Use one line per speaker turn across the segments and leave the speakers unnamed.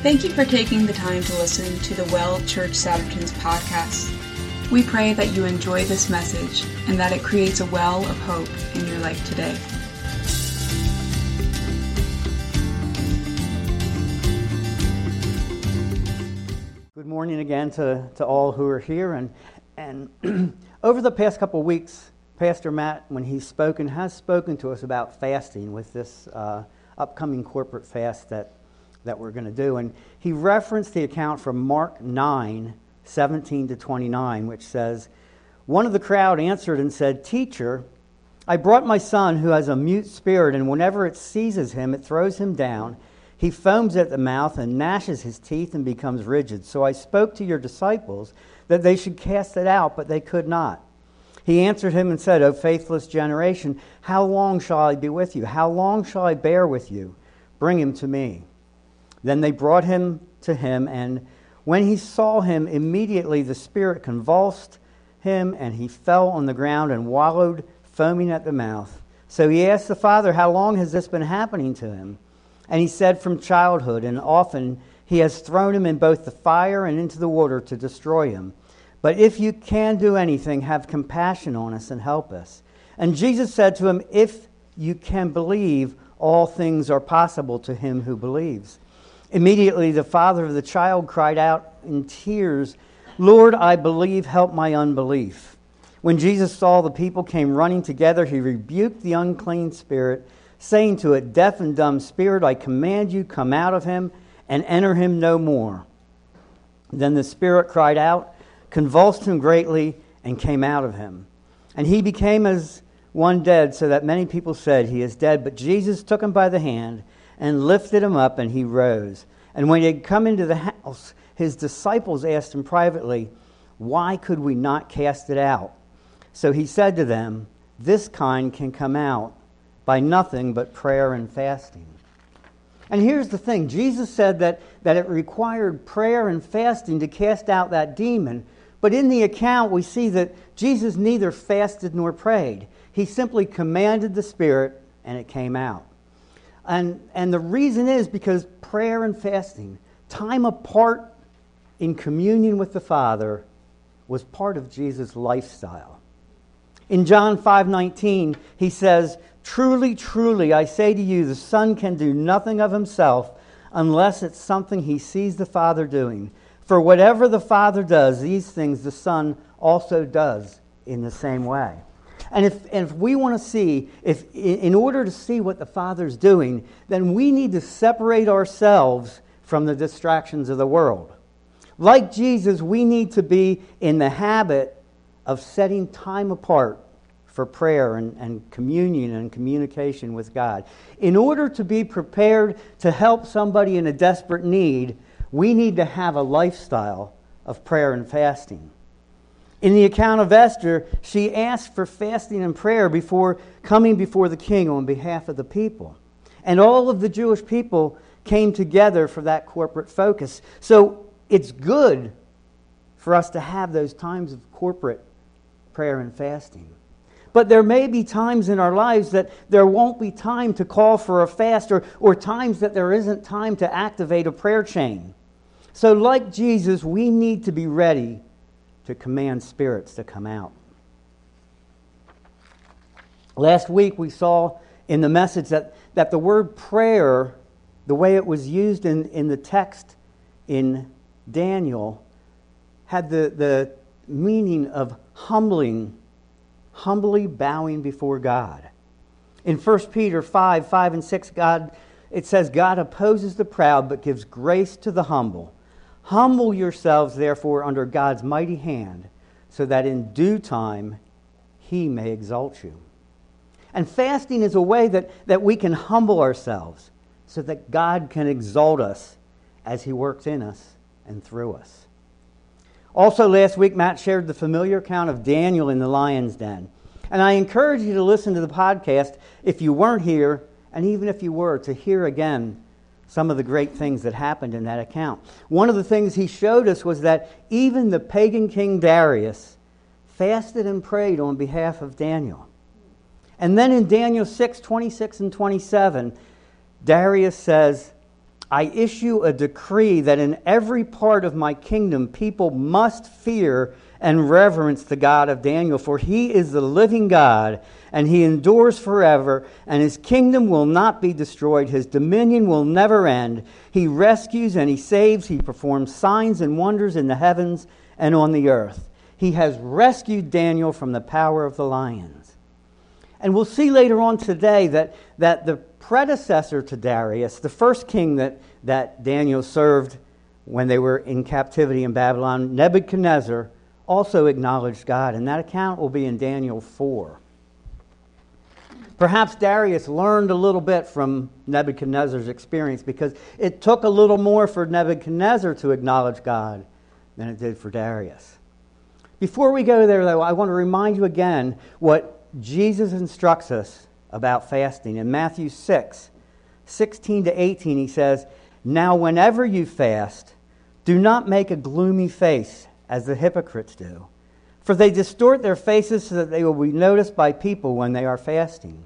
Thank you for taking the time to listen to the Well Church Souderton's podcast. We pray that you enjoy this message and that it creates a well of hope in your life today.
Good morning again to, to all who are here. And, and over the past couple of weeks, Pastor Matt, when he's spoken, has spoken to us about fasting with this uh, upcoming corporate fast that, that we're going to do. And he referenced the account from Mark 9 17 to 29, which says, One of the crowd answered and said, Teacher, I brought my son who has a mute spirit, and whenever it seizes him, it throws him down. He foams at the mouth and gnashes his teeth and becomes rigid. So I spoke to your disciples that they should cast it out, but they could not. He answered him and said, O faithless generation, how long shall I be with you? How long shall I bear with you? Bring him to me. Then they brought him to him, and when he saw him, immediately the Spirit convulsed him, and he fell on the ground and wallowed, foaming at the mouth. So he asked the father, How long has this been happening to him? And he said, From childhood, and often he has thrown him in both the fire and into the water to destroy him. But if you can do anything, have compassion on us and help us. And Jesus said to him, If you can believe, all things are possible to him who believes. Immediately, the father of the child cried out in tears, Lord, I believe, help my unbelief. When Jesus saw the people came running together, he rebuked the unclean spirit, saying to it, Deaf and dumb spirit, I command you, come out of him and enter him no more. Then the spirit cried out, convulsed him greatly, and came out of him. And he became as one dead, so that many people said, He is dead. But Jesus took him by the hand and lifted him up, and he rose. And when he had come into the house, his disciples asked him privately, Why could we not cast it out? So he said to them, This kind can come out by nothing but prayer and fasting. And here's the thing Jesus said that, that it required prayer and fasting to cast out that demon. But in the account, we see that Jesus neither fasted nor prayed. He simply commanded the Spirit, and it came out. And, and the reason is because prayer and fasting, time apart in communion with the Father, was part of Jesus' lifestyle. In John 5:19, he says, "Truly, truly, I say to you, the Son can do nothing of himself unless it's something he sees the Father doing. For whatever the Father does, these things the Son also does in the same way." And if, and if we want to see, if in order to see what the Father's doing, then we need to separate ourselves from the distractions of the world. Like Jesus, we need to be in the habit of setting time apart for prayer and, and communion and communication with God. In order to be prepared to help somebody in a desperate need, we need to have a lifestyle of prayer and fasting. In the account of Esther, she asked for fasting and prayer before coming before the king on behalf of the people. And all of the Jewish people came together for that corporate focus. So it's good for us to have those times of corporate prayer and fasting. But there may be times in our lives that there won't be time to call for a fast, or, or times that there isn't time to activate a prayer chain. So, like Jesus, we need to be ready to command spirits to come out. Last week we saw in the message that, that the word prayer, the way it was used in, in the text in Daniel, had the, the meaning of humbling, humbly bowing before God. In 1 Peter 5 5 and 6, God, it says, God opposes the proud but gives grace to the humble. Humble yourselves, therefore, under God's mighty hand, so that in due time he may exalt you. And fasting is a way that, that we can humble ourselves so that God can exalt us as he works in us and through us. Also, last week, Matt shared the familiar account of Daniel in the lion's den. And I encourage you to listen to the podcast if you weren't here, and even if you were, to hear again some of the great things that happened in that account. One of the things he showed us was that even the pagan king Darius fasted and prayed on behalf of Daniel. And then in Daniel 6 26 and 27, Darius says, I issue a decree that in every part of my kingdom people must fear and reverence the God of Daniel, for he is the living God, and he endures forever, and his kingdom will not be destroyed. His dominion will never end. He rescues and he saves. He performs signs and wonders in the heavens and on the earth. He has rescued Daniel from the power of the lions. And we'll see later on today that, that the predecessor to Darius, the first king that, that Daniel served when they were in captivity in Babylon, Nebuchadnezzar, also acknowledged God. And that account will be in Daniel 4. Perhaps Darius learned a little bit from Nebuchadnezzar's experience because it took a little more for Nebuchadnezzar to acknowledge God than it did for Darius. Before we go there, though, I want to remind you again what Jesus instructs us about fasting. In Matthew 6, 16 to 18, he says, Now, whenever you fast, do not make a gloomy face as the hypocrites do, for they distort their faces so that they will be noticed by people when they are fasting.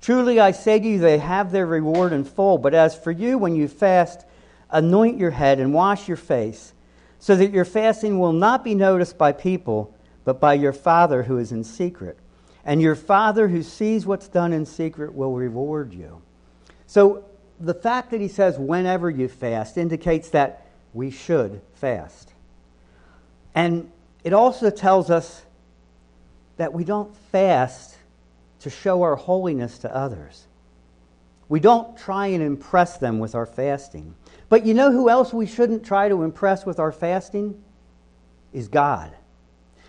Truly, I say to you, they have their reward in full. But as for you, when you fast, anoint your head and wash your face, so that your fasting will not be noticed by people, but by your Father who is in secret and your Father who sees what's done in secret will reward you. So the fact that he says whenever you fast indicates that we should fast. And it also tells us that we don't fast to show our holiness to others. We don't try and impress them with our fasting. But you know who else we shouldn't try to impress with our fasting? Is God.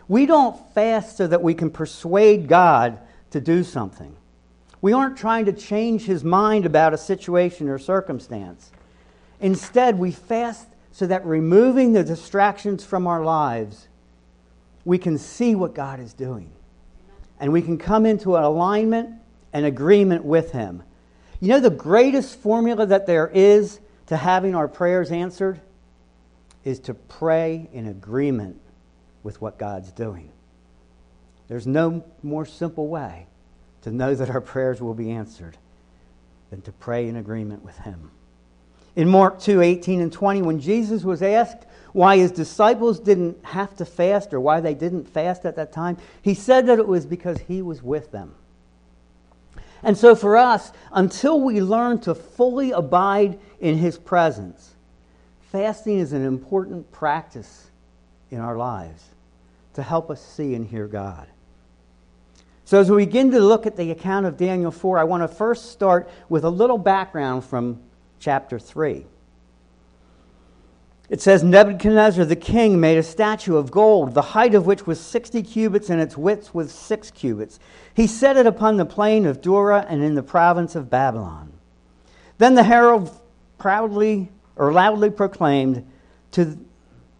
We don't fast so that we can persuade God to do something. We aren't trying to change his mind about a situation or circumstance. Instead, we fast so that removing the distractions from our lives, we can see what God is doing. And we can come into an alignment and agreement with him. You know, the greatest formula that there is to having our prayers answered is to pray in agreement with what God's doing. There's no more simple way to know that our prayers will be answered than to pray in agreement with Him. In Mark 2 18 and 20, when Jesus was asked why his disciples didn't have to fast or why they didn't fast at that time, he said that it was because he was with them. And so for us, until we learn to fully abide in his presence, fasting is an important practice in our lives to help us see and hear God. So, as we begin to look at the account of Daniel 4, I want to first start with a little background from chapter 3. It says Nebuchadnezzar the king made a statue of gold, the height of which was 60 cubits and its width was 6 cubits. He set it upon the plain of Dura and in the province of Babylon. Then the herald proudly or loudly proclaimed, To,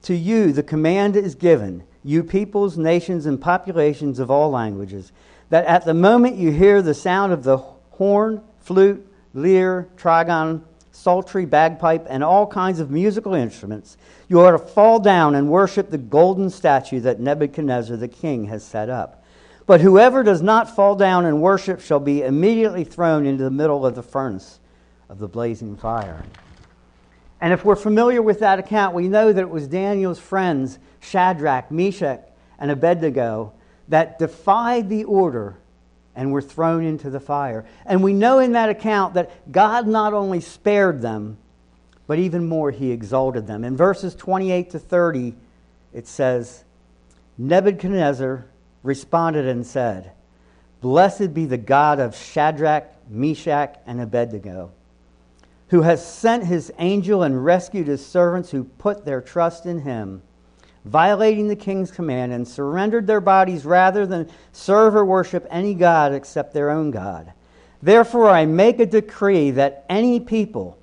to you the command is given you peoples, nations, and populations of all languages, that at the moment you hear the sound of the horn, flute, lyre, trigon, psaltery, bagpipe, and all kinds of musical instruments, you are to fall down and worship the golden statue that Nebuchadnezzar the king has set up. But whoever does not fall down and worship shall be immediately thrown into the middle of the furnace of the blazing fire. And if we're familiar with that account, we know that it was Daniel's friends, Shadrach, Meshach, and Abednego, that defied the order and were thrown into the fire. And we know in that account that God not only spared them, but even more, he exalted them. In verses 28 to 30, it says, Nebuchadnezzar responded and said, Blessed be the God of Shadrach, Meshach, and Abednego who has sent his angel and rescued his servants who put their trust in him, violating the king's command and surrendered their bodies rather than serve or worship any god except their own God. Therefore, I make a decree that any people,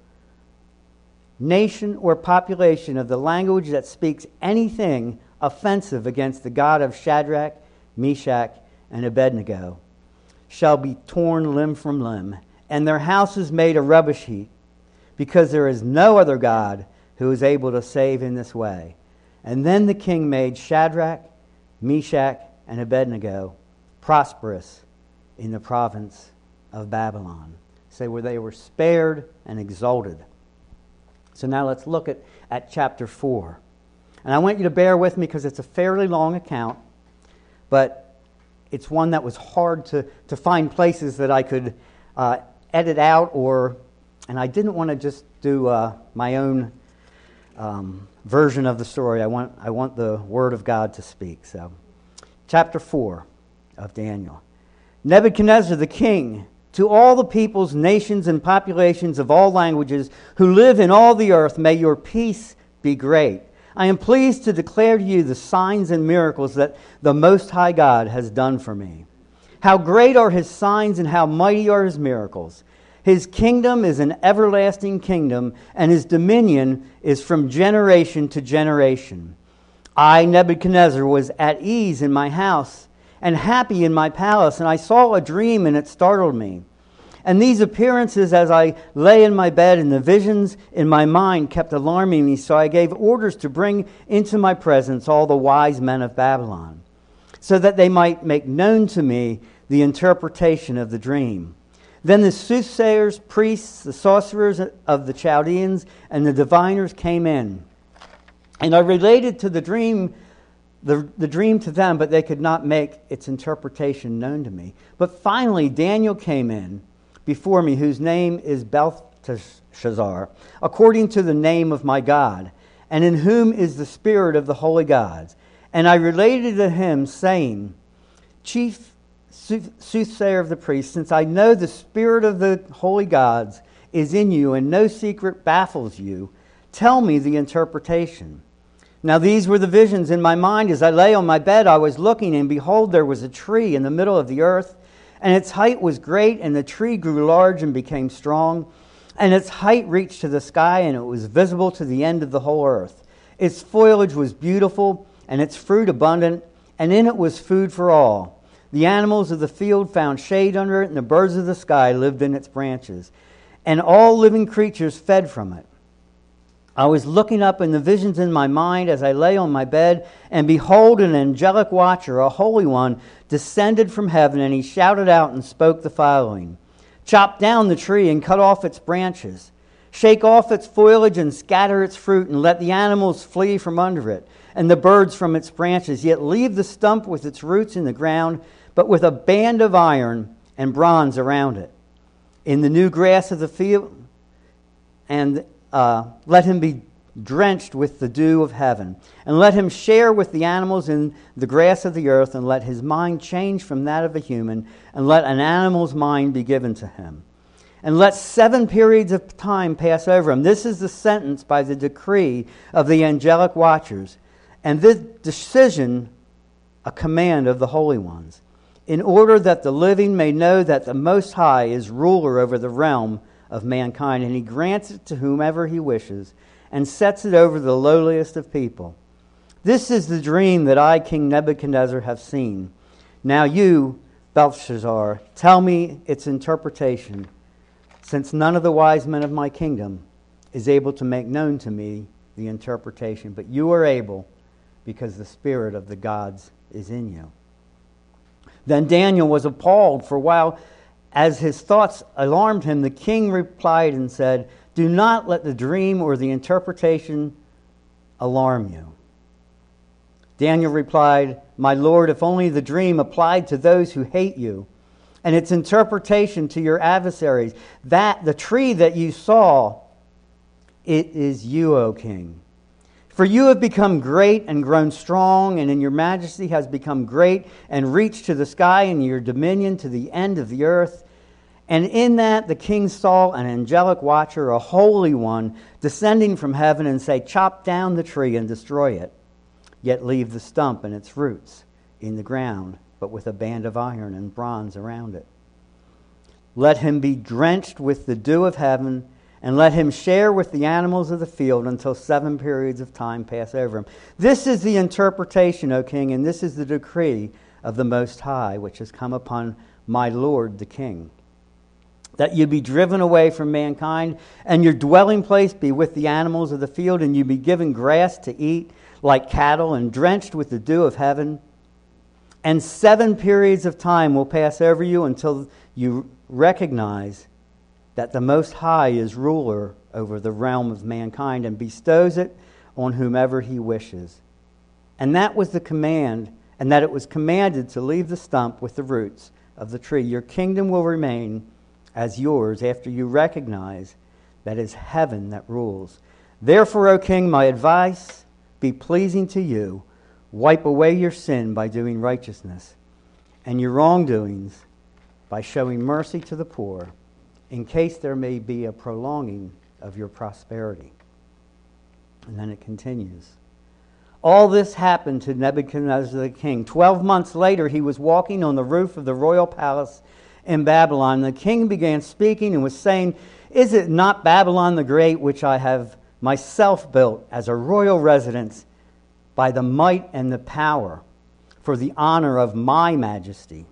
nation, or population of the language that speaks anything offensive against the God of Shadrach, Meshach, and Abednego shall be torn limb from limb, and their houses made a rubbish heap because there is no other God who is able to save in this way. And then the king made Shadrach, Meshach, and Abednego prosperous in the province of Babylon. Say, where they were spared and exalted. So now let's look at, at chapter 4. And I want you to bear with me because it's a fairly long account, but it's one that was hard to, to find places that I could uh, edit out or, and I didn't want to just do uh, my own um, version of the story. I want, I want the Word of God to speak. So, chapter 4 of Daniel. Nebuchadnezzar the king, to all the peoples, nations, and populations of all languages who live in all the earth, may your peace be great. I am pleased to declare to you the signs and miracles that the Most High God has done for me. How great are his signs and how mighty are his miracles. His kingdom is an everlasting kingdom, and his dominion is from generation to generation. I, Nebuchadnezzar, was at ease in my house and happy in my palace, and I saw a dream, and it startled me. And these appearances, as I lay in my bed, and the visions in my mind kept alarming me, so I gave orders to bring into my presence all the wise men of Babylon, so that they might make known to me the interpretation of the dream. Then the soothsayers, priests, the sorcerers of the Chaldeans, and the diviners came in. And I related to the dream, the, the dream to them, but they could not make its interpretation known to me. But finally, Daniel came in before me, whose name is Belteshazzar, according to the name of my God, and in whom is the spirit of the holy gods. And I related to him, saying, Chief soothsayer of the priests, since I know the spirit of the holy gods is in you and no secret baffles you, tell me the interpretation. Now, these were the visions in my mind. As I lay on my bed, I was looking, and behold, there was a tree in the middle of the earth, and its height was great, and the tree grew large and became strong. And its height reached to the sky, and it was visible to the end of the whole earth. Its foliage was beautiful, and its fruit abundant, and in it was food for all. The animals of the field found shade under it, and the birds of the sky lived in its branches. And all living creatures fed from it. I was looking up in the visions in my mind as I lay on my bed, and behold, an angelic watcher, a holy one, descended from heaven, and he shouted out and spoke the following Chop down the tree and cut off its branches. Shake off its foliage and scatter its fruit, and let the animals flee from under it, and the birds from its branches. Yet leave the stump with its roots in the ground but with a band of iron and bronze around it. In the new grass of the field, and uh, let him be drenched with the dew of heaven. And let him share with the animals in the grass of the earth, and let his mind change from that of a human, and let an animal's mind be given to him. And let seven periods of time pass over him. This is the sentence by the decree of the angelic watchers, and this decision a command of the holy ones in order that the living may know that the Most High is ruler over the realm of mankind, and he grants it to whomever he wishes, and sets it over the lowliest of people. This is the dream that I, King Nebuchadnezzar, have seen. Now you, Belshazzar, tell me its interpretation, since none of the wise men of my kingdom is able to make known to me the interpretation, but you are able, because the Spirit of the gods is in you. Then Daniel was appalled for while. As his thoughts alarmed him, the king replied and said, Do not let the dream or the interpretation alarm you. Daniel replied, My Lord, if only the dream applied to those who hate you, and its interpretation to your adversaries, that the tree that you saw, it is you, O king. For you have become great and grown strong, and in your majesty has become great and reached to the sky, and your dominion to the end of the earth. And in that the king saw an angelic watcher, a holy one, descending from heaven and say, Chop down the tree and destroy it, yet leave the stump and its roots in the ground, but with a band of iron and bronze around it. Let him be drenched with the dew of heaven and let him share with the animals of the field until seven periods of time pass over him. This is the interpretation, O king, and this is the decree of the Most High, which has come upon my Lord the king. That you be driven away from mankind, and your dwelling place be with the animals of the field, and you be given grass to eat like cattle, and drenched with the dew of heaven. And seven periods of time will pass over you until you recognize that the Most High is ruler over the realm of mankind and bestows it on whomever he wishes. And that was the command, and that it was commanded to leave the stump with the roots of the tree. Your kingdom will remain as yours after you recognize that it's heaven that rules. Therefore, O king, my advice be pleasing to you. Wipe away your sin by doing righteousness, and your wrongdoings by showing mercy to the poor, in case there may be a prolonging of your prosperity. And then it continues. All this happened to Nebuchadnezzar the king. Twelve months later, he was walking on the roof of the royal palace in Babylon. The king began speaking and was saying, Is it not Babylon the Great, which I have myself built as a royal residence by the might and the power for the honor of my majesty?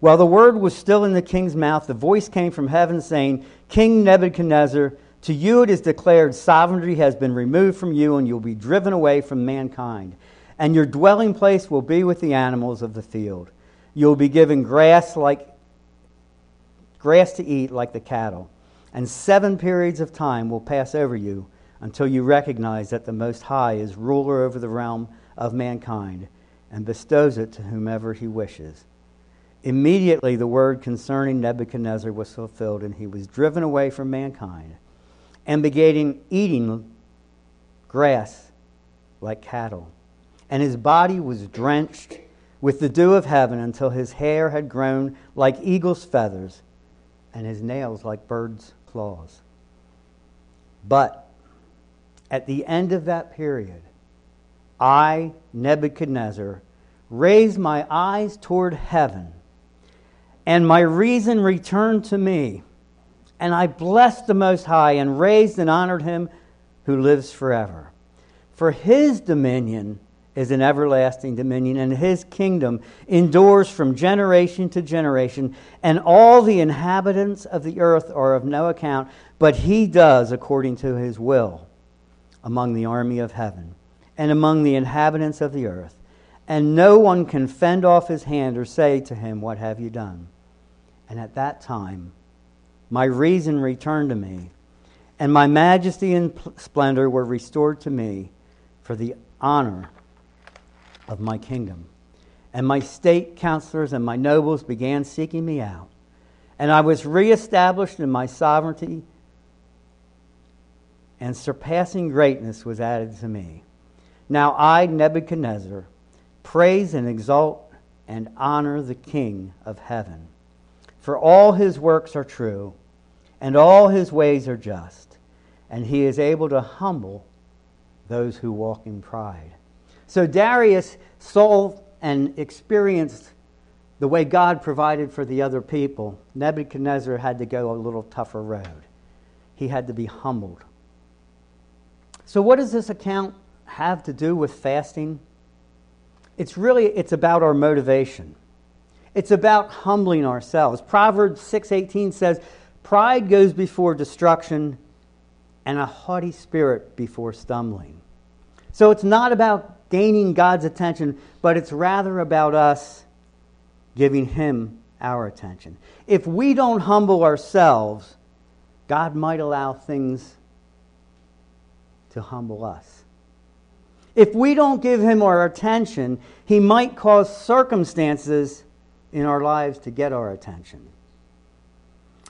While the word was still in the king's mouth, the voice came from heaven saying, King Nebuchadnezzar, to you it is declared sovereignty has been removed from you, and you'll be driven away from mankind. And your dwelling place will be with the animals of the field. You'll be given grass like grass to eat like the cattle. And seven periods of time will pass over you until you recognize that the Most High is ruler over the realm of mankind and bestows it to whomever he wishes. Immediately the word concerning Nebuchadnezzar was fulfilled, and he was driven away from mankind and began eating grass like cattle. And his body was drenched with the dew of heaven until his hair had grown like eagle's feathers and his nails like birds' claws. But at the end of that period, I, Nebuchadnezzar, raised my eyes toward heaven, and my reason returned to me. And I blessed the Most High and raised and honored him who lives forever. For his dominion is an everlasting dominion, and his kingdom endures from generation to generation, and all the inhabitants of the earth are of no account, but he does according to his will among the army of heaven and among the inhabitants of the earth. And no one can fend off his hand or say to him, What have you done? And at that time, my reason returned to me, and my majesty and splendor were restored to me for the honor of my kingdom. And my state counselors and my nobles began seeking me out. And I was reestablished in my sovereignty, and surpassing greatness was added to me. Now I, Nebuchadnezzar, praise and exalt and honor the King of heaven. For all his works are true, and all his ways are just, and he is able to humble those who walk in pride. So Darius saw and experienced the way God provided for the other people. Nebuchadnezzar had to go a little tougher road. He had to be humbled. So what does this account have to do with fasting? It's really it's about our motivation. It's about humbling ourselves. Proverbs 6:18 says, Pride goes before destruction, and a haughty spirit before stumbling. So it's not about gaining God's attention, but it's rather about us giving Him our attention. If we don't humble ourselves, God might allow things to humble us. If we don't give Him our attention, He might cause circumstances in our lives to get our attention.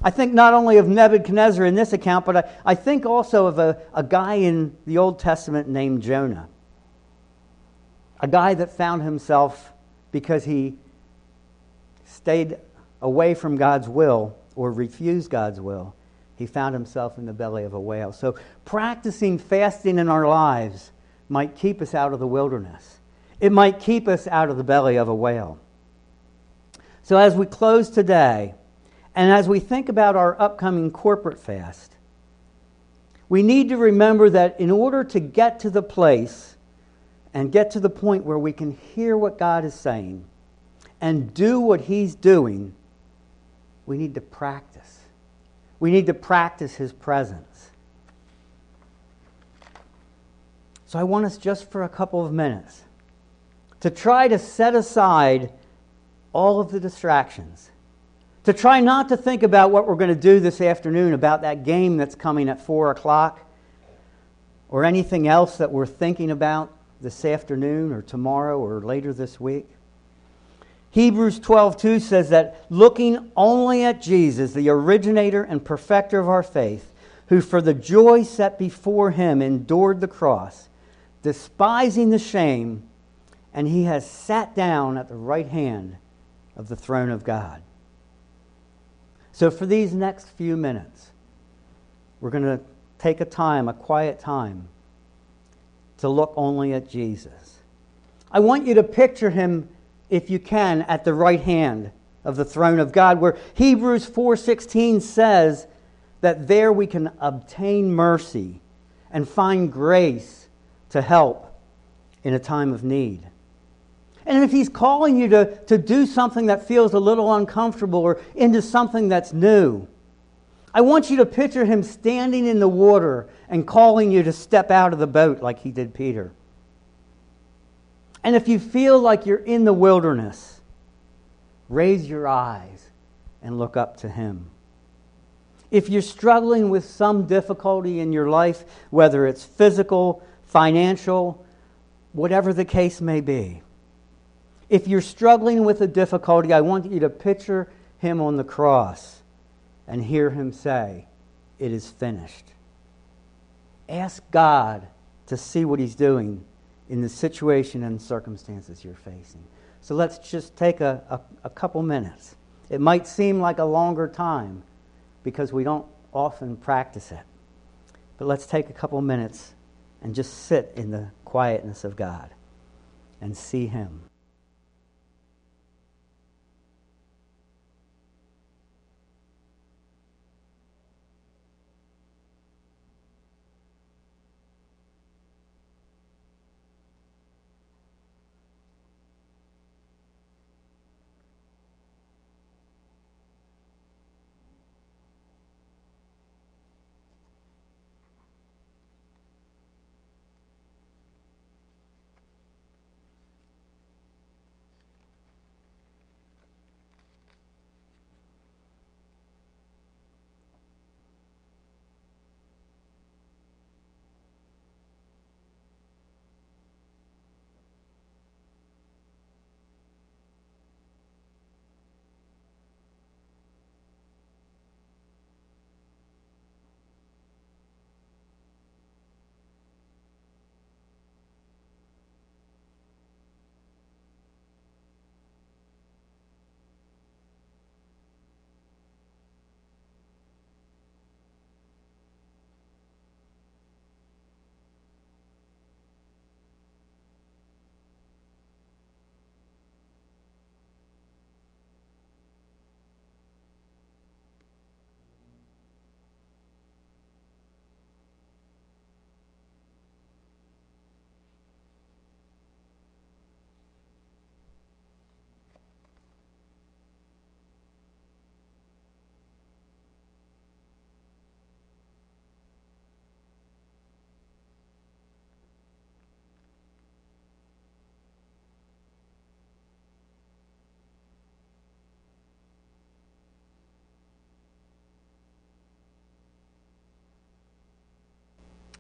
I think not only of Nebuchadnezzar in this account, but I, I think also of a, a guy in the Old Testament named Jonah. A guy that found himself because he stayed away from God's will or refused God's will. He found himself in the belly of a whale. So, practicing fasting in our lives might keep us out of the wilderness. It might keep us out of the belly of a whale. So, as we close today, and as we think about our upcoming corporate fast, we need to remember that in order to get to the place and get to the point where we can hear what God is saying and do what He's doing, we need to practice. We need to practice His presence. So I want us just for a couple of minutes to try to set aside all of the distractions To try not to think about what we're going to do this afternoon, about that game that's coming at 4 o'clock, or anything else that we're thinking about this afternoon or tomorrow or later this week. Hebrews 12:2 says that looking only at Jesus, the originator and perfecter of our faith, who for the joy set before him endured the cross, despising the shame, and he has sat down at the right hand of the throne of God. So for these next few minutes, we're going to take a time, a quiet time, to look only at Jesus. I want you to picture him if you can at the right hand of the throne of God where Hebrews 4:16 says that there we can obtain mercy and find grace to help in a time of need. And if he's calling you to, to do something that feels a little uncomfortable or into something that's new, I want you to picture him standing in the water and calling you to step out of the boat like he did Peter. And if you feel like you're in the wilderness, raise your eyes and look up to him. If you're struggling with some difficulty in your life, whether it's physical, financial, whatever the case may be, if you're struggling with a difficulty, I want you to picture him on the cross and hear him say, It is finished. Ask God to see what he's doing in the situation and circumstances you're facing. So let's just take a, a, a couple minutes. It might seem like a longer time because we don't often practice it. But let's take a couple minutes and just sit in the quietness of God and see Him.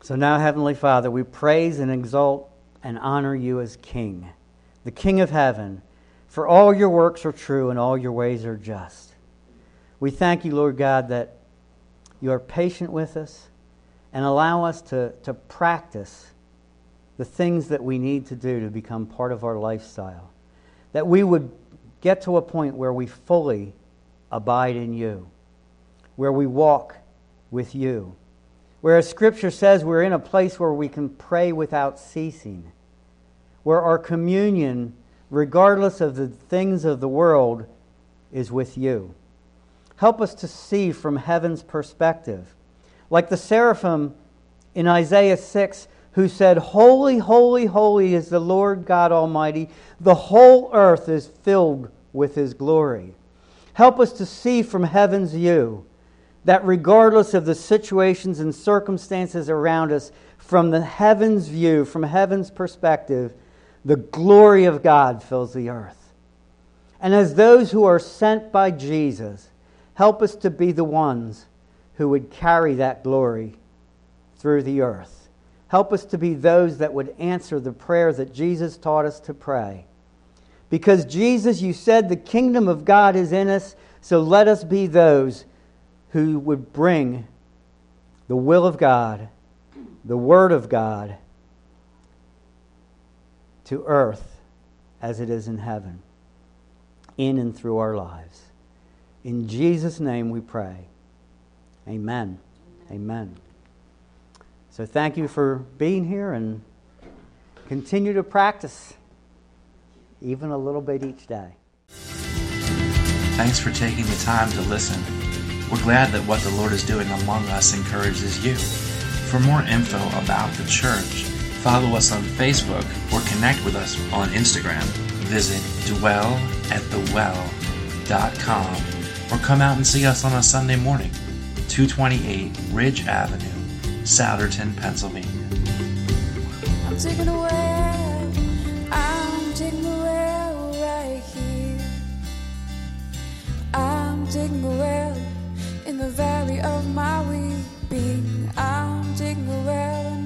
So now, Heavenly Father, we praise and exalt and honor you as King, the King of heaven, for all your works are true and all your ways are just. We thank you, Lord God, that you are patient with us and allow us to, to practice the things that we need to do to become part of our lifestyle. That we would get to a point where we fully abide in you, where we walk with you Whereas Scripture says we're in a place where we can pray without ceasing, where our communion, regardless of the things of the world, is with you. Help us to see from heaven's perspective. Like the seraphim in Isaiah 6, who said, Holy, holy, holy is the Lord God Almighty. The whole earth is filled with his glory. Help us to see from heaven's view that regardless of the situations and circumstances around us, from the heaven's view, from heaven's perspective, the glory of God fills the earth. And as those who are sent by Jesus, Help us to be the ones who would carry that glory through the earth. Help us to be those that would answer the prayer that Jesus taught us to pray. Because, Jesus, you said the kingdom of God is in us, so let us be those who would bring the will of God, the Word of God, to earth as it is in heaven, in and through our lives. In Jesus' name we pray. Amen. Amen. So thank you for being here and continue to practice even a little bit each day.
Thanks for taking the time to listen. We're glad that what the Lord is doing among us encourages you. For more info about the church, follow us on Facebook or connect with us on Instagram. Visit dwellatthewell.com or come out and see us on a Sunday morning, 228 Ridge Avenue, Souderton, Pennsylvania.
I'm taking a well, I'm a well right here. I'm taking a well in the valley of my weeping. I'm digging well.